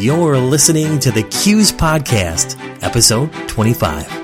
You're listening to the CUES Podcast, episode 25.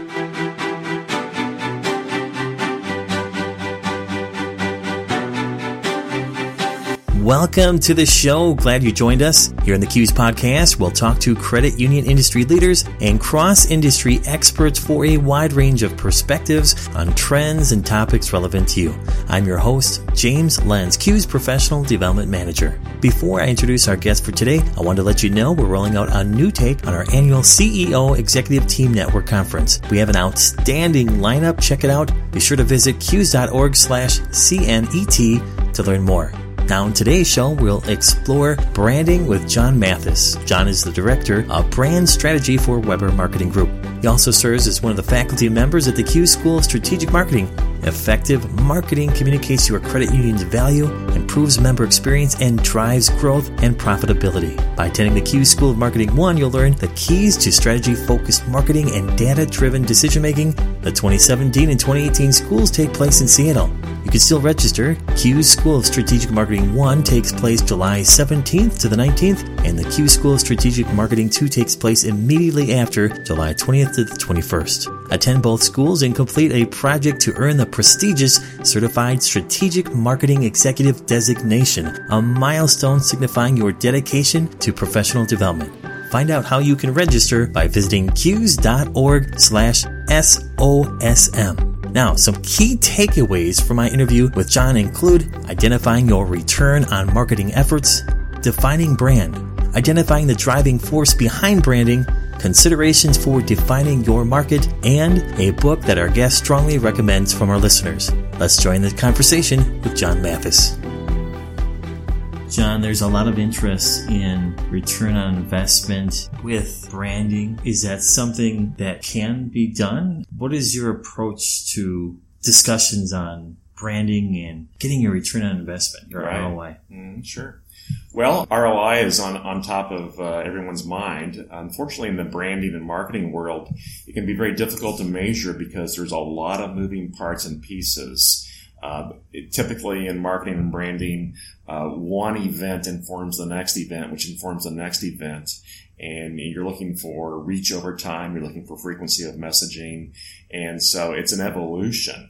Welcome to the show. Glad you joined us. Here in the CUES podcast, we'll talk to credit union industry leaders and cross industry experts for a wide range of perspectives on trends and topics relevant to you. I'm your host, James Lenz, CUES professional development manager. Before I introduce our guest for today, I want to let you know we're rolling out a new take on our annual CEO Executive Team Network Conference. We have an outstanding lineup. Check it out. Be sure to visit cues.org slash CNET to learn more. Now, in today's show, we'll explore branding with John Mathis. John is the director of brand strategy for Weber Marketing Group. He also serves as one of the faculty members at the CUES School of Strategic Marketing. Effective marketing communicates your credit union's value, improves member experience, and drives growth and profitability. By attending the CUES School of Marketing 1, you'll learn the keys to strategy focused marketing and data driven decision making. The 2017 and 2018 schools take place in Seattle. You can still register. CUES School of Strategic Marketing 1 takes place July 17th to the 19th, and the CUES School of Strategic Marketing 2 takes place immediately after July 20th to the 21st. Attend both schools and complete a project to earn the prestigious Certified Strategic Marketing Executive designation, a milestone signifying your dedication to professional development. Find out how you can register by visiting cues.org slash SOSM. Now, some key takeaways from my interview with John include identifying your return on marketing efforts, defining brand, identifying the driving force behind branding, considerations for defining your market, and a book that our guest strongly recommends from our listeners. Let's join the conversation with John Mathis. John, there's a lot of interest in return on investment with branding. Is that something that can be done? What is your approach to discussions on branding and getting your return on investment, your right. ROI? Mm, sure. Well, ROI is on, on top of uh, everyone's mind. Unfortunately, in the branding and marketing world, it can be very difficult to measure because there's a lot of moving parts and pieces. Uh, typically in marketing and branding, uh, one event informs the next event, which informs the next event. And you're looking for reach over time. You're looking for frequency of messaging. And so it's an evolution.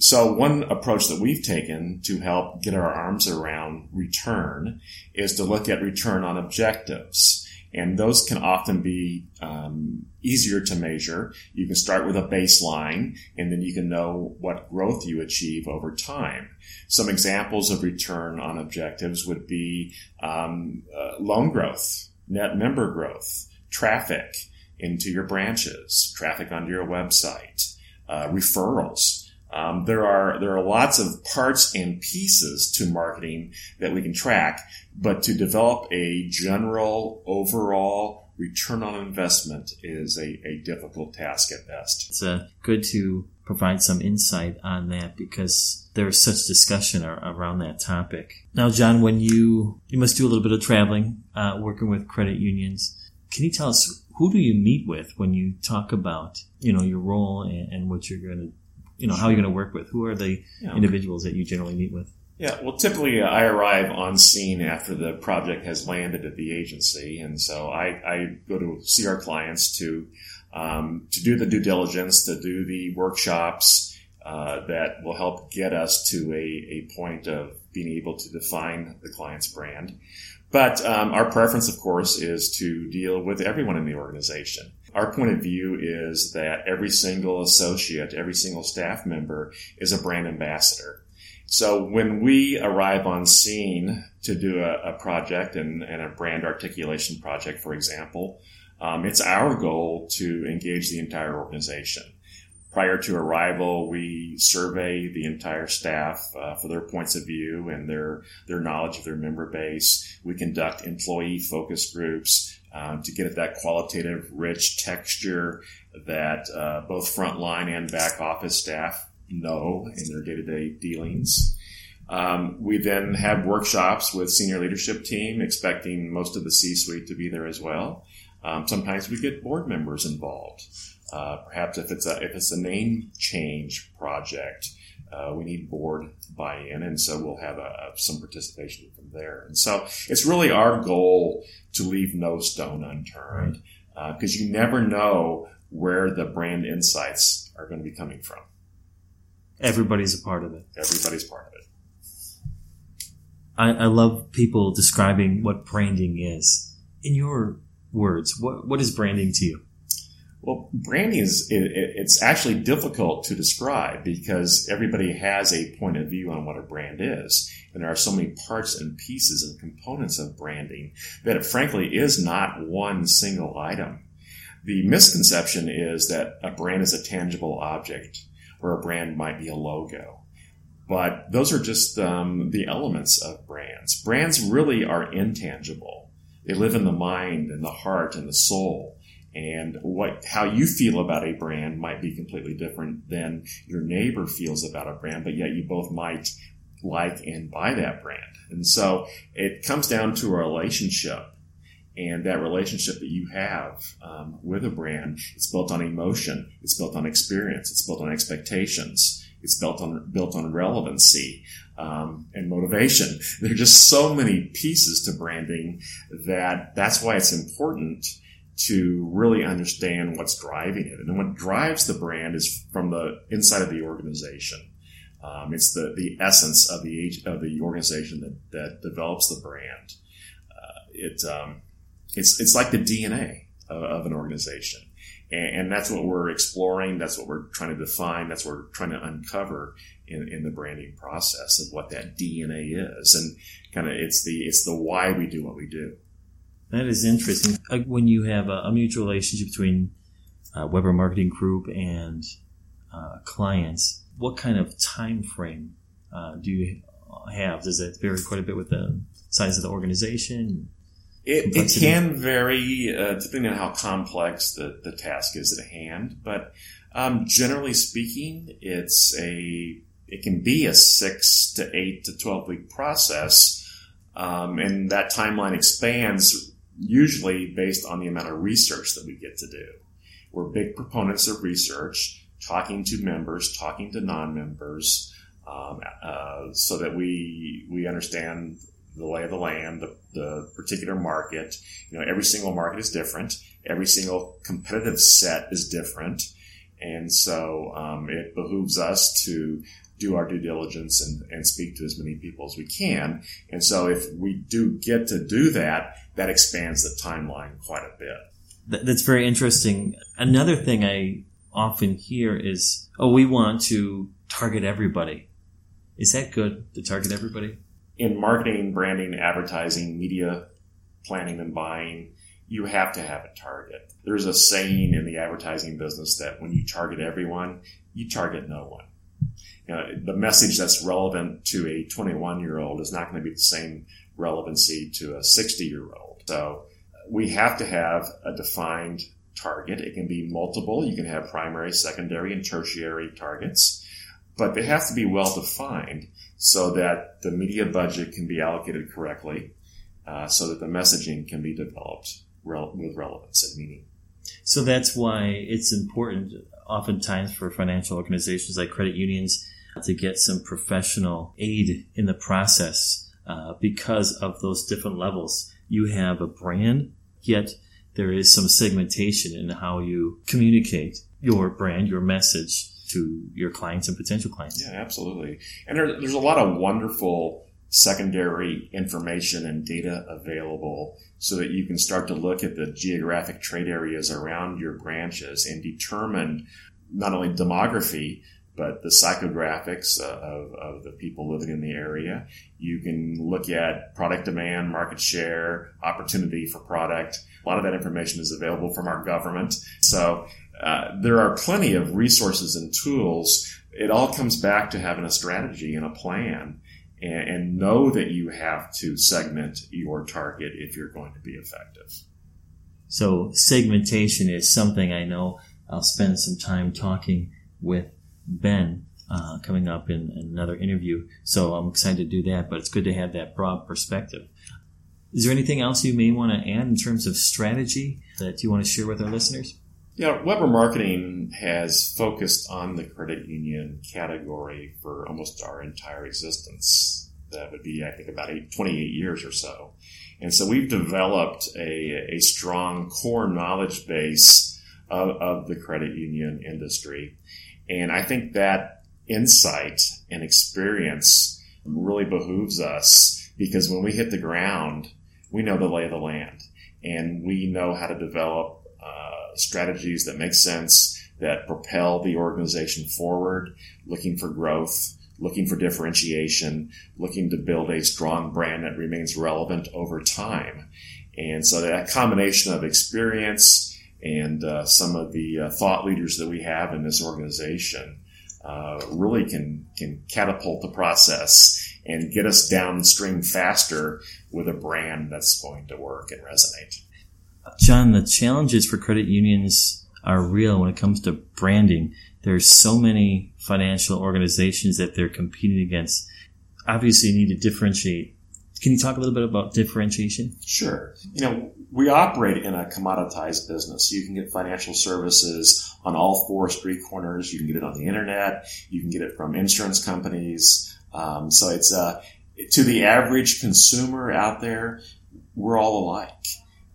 So one approach that we've taken to help get our arms around return is to look at return on objectives. And those can often be um, easier to measure. You can start with a baseline and then you can know what growth you achieve over time. Some examples of return on objectives would be um, uh, loan growth, net member growth, traffic into your branches, traffic onto your website, uh, referrals. Um, there are there are lots of parts and pieces to marketing that we can track, but to develop a general overall return on investment is a, a difficult task at best. It's uh, good to provide some insight on that because there's such discussion around that topic. Now, John, when you you must do a little bit of traveling, uh, working with credit unions, can you tell us who do you meet with when you talk about you know your role and, and what you're going to you know, how are you're going to work with? Who are the yeah, individuals that you generally meet with? Yeah, well, typically uh, I arrive on scene after the project has landed at the agency, and so I, I go to see our clients to um, to do the due diligence, to do the workshops uh, that will help get us to a, a point of being able to define the client's brand. But um, our preference, of course, is to deal with everyone in the organization. Our point of view is that every single associate, every single staff member is a brand ambassador. So when we arrive on scene to do a, a project and, and, a brand articulation project, for example, um, it's our goal to engage the entire organization. Prior to arrival, we survey the entire staff uh, for their points of view and their their knowledge of their member base. We conduct employee focus groups um, to get at that qualitative, rich texture that uh, both frontline and back office staff know in their day to day dealings. Um, we then have workshops with senior leadership team, expecting most of the C suite to be there as well. Um, sometimes we get board members involved. Uh, perhaps if it's a if it's a name change project, Uh, we need board buy-in, and so we'll have a, a, some participation from there. And so it's really our goal to leave no stone unturned because uh, you never know where the brand insights are going to be coming from. Everybody's a part of it. Everybody's part of it. I, I love people describing what branding is. In your words, what, what is branding to you? Well, branding is it, it's actually difficult to describe because everybody has a point of view on what a brand is, and there are so many parts and pieces and components of branding that it frankly is not one single item. The misconception is that a brand is a tangible object, or a brand might be a logo. But those are just um, the elements of brands. Brands really are intangible. They live in the mind and the heart and the soul and what how you feel about a brand might be completely different than your neighbor feels about a brand but yet you both might like and buy that brand. And so it comes down to a relationship and that relationship that you have um, with a brand it's built on emotion it's built on experience it's built on expectations it's built on built on relevancy um, and motivation. There are just so many pieces to branding that that's why it's important to really understand what's driving it. And what drives the brand is from the inside of the organization. Um, it's the, the essence of the of the organization that, that develops the brand. Uh, it um, it's it's like the DNA of, of an organization, and, and, that's what we're exploring. That's what we're trying to define. That's what we're trying to uncover in, in the branding process of what that DNA is, and kind of it's the it's the why we do what we do. That is interesting. When you have a, a mutual relationship between uh, Weber Marketing Group and uh, clients, what kind of time frame uh, do you have? Does that vary quite a bit with the size of the organization? It, it can vary uh, depending on how complex the, the task is at hand, but um, generally speaking, it's a it can be a six to eight to twelve week process, um, and that timeline expands usually based on the amount of research that we get to do. We're big proponents of research, talking to members, talking to non-members, um, uh, so that we we understand the lay of the land, the, the, particular market. You know, every single market is different. Every single competitive set is different, and so um, it behooves us to do our due diligence and, and speak to as many people as we can. And so if we do get to do that, that expands the timeline quite a bit. That's very interesting. Another thing I often hear is, oh, we want to target everybody. Is that good to target everybody? In marketing, branding, advertising, media planning and buying, you have to have a target. There's a saying in the advertising business that when you target everyone, you target no one you know, the message that's relevant to a 21 year old is not going to be the same relevancy to a 60 year old. So we have to have a defined target. It can be multiple. You can have primary, secondary, and tertiary targets, but they have to be well defined so that the media budget can be allocated correctly, uh, so that the messaging can be developed rel- with relevance and meaning. So that's why it's important, oftentimes, for financial organizations like credit unions to get some professional aid in the process uh, because of those different levels. You have a brand, yet there is some segmentation in how you communicate your brand, your message to your clients and potential clients. Yeah, absolutely. And there, there's a lot of wonderful secondary information and data available so that you can start to look at the geographic trade areas around your branches and determine not only demography, but the psychographics uh, of, of the people living in the area. You can look at product demand, market share, opportunity for product. A lot of that information is available from our government. So uh, there are plenty of resources and tools. It all comes back to having a strategy and a plan and, and know that you have to segment your target if you're going to be effective. So segmentation is something I know I'll spend some time talking with Ben uh, coming up in, in, another interview. So I'm excited to do that, but it's good to have that broad perspective. Is there anything else you may want to add in terms of strategy that you want to share with our listeners? Yeah, Weber Marketing has focused on the credit union category for almost our entire existence. That would be, I think, about eight, 28 years or so. And so we've developed a, a strong core knowledge base of, of the credit union industry. And I think that insight and experience really behooves us because when we hit the ground, we know the lay of the land and we know how to develop strategies that make sense, that propel the organization forward, looking for growth, looking for differentiation, looking to build a strong brand that remains relevant over time. And so that combination of experience and uh, some of the uh, thought leaders that we have in this organization uh, really can can catapult the process and get us downstream faster with a brand that's going to work and resonate. John, the challenges for credit unions are real when it comes to branding. There's so many financial organizations that they're competing against. Obviously, you need to differentiate. Can you talk a little bit about differentiation? Sure. You know, we operate in a commoditized business. You can get financial services on all four street corners. You can get it on the internet. You can get it from insurance companies. Um, so it's uh, to the average consumer out there, we're all alike.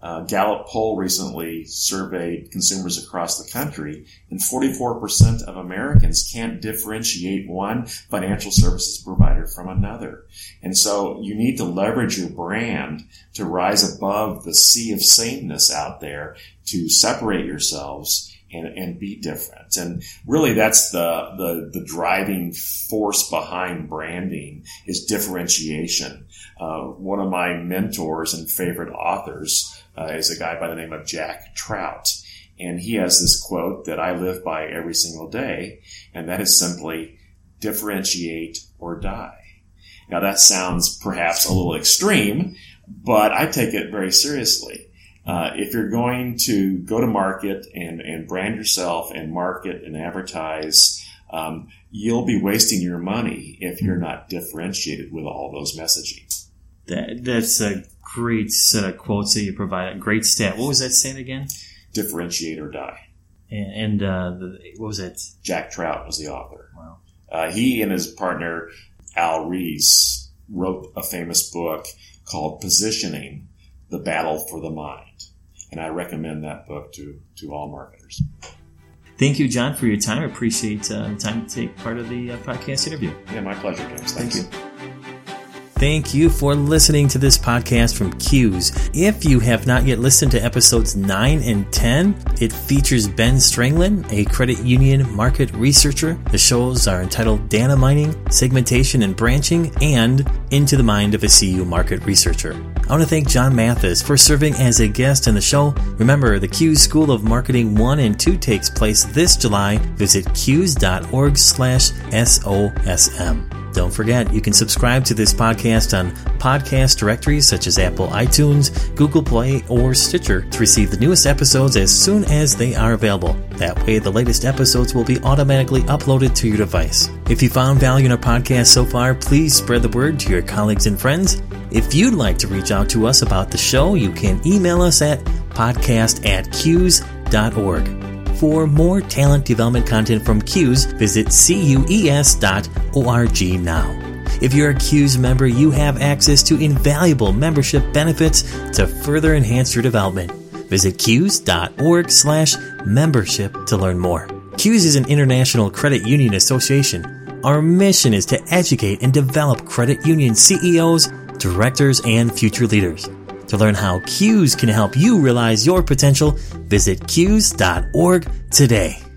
Uh, Gallup poll recently surveyed consumers across the country, and 44% of Americans can't differentiate one financial services provider from another. And so you need to leverage your brand to rise above the sea of sameness out there to separate yourselves and, and be different. And really that's the, the, the driving force behind branding is differentiation. Uh, one of my mentors and favorite authors uh, is a guy by the name of Jack Trout. And he has this quote that I live by every single day, and that is simply differentiate or die. Now that sounds perhaps a little extreme, but I take it very seriously. Uh, if you're going to go to market and, and brand yourself and market and advertise, um, you'll be wasting your money if you're not differentiated with all those messaging. That, that's a great set of quotes that you provided. Great stat. What was that saying again? Differentiate or die. And, and uh, the, what was it? Jack Trout was the author. Wow. Uh, he and his partner Al Ries wrote a famous book called Positioning: The Battle for the Mind and I recommend that book to to all marketers. Thank you, John, for your time. I appreciate uh, the time to take part of the uh, podcast interview. Yeah, my pleasure, James. Thanks. Thank you. Thank you for listening to this podcast from CUES. If you have not yet listened to episodes 9 and 10, it features Ben Stranglin, a credit union market researcher. The shows are entitled Data Mining, Segmentation and Branching, and Into the Mind of a CU Market Researcher. I want to thank John Mathis for serving as a guest in the show. Remember, the CUES School of Marketing 1 and 2 takes place this July. Visit cues.org slash SOSM. Don't forget, you can subscribe to this podcast on podcast directories such as Apple iTunes, Google Play, or Stitcher to receive the newest episodes as soon as they are available. That way, the latest episodes will be automatically uploaded to your device. If you found value in our podcast so far, please spread the word to your colleagues and friends. If you'd like to reach out to us about the show, you can email us at podcast at cues.org. For more talent development content from CUES, visit cues.org now. If you're a CUES member, you have access to invaluable membership benefits to further enhance your development. Visit cues.org slash membership to learn more. CUES is an international credit union association. Our mission is to educate and develop credit union CEOs, directors, and future leaders. To learn how CUES can help you realize your potential, visit cues.org today.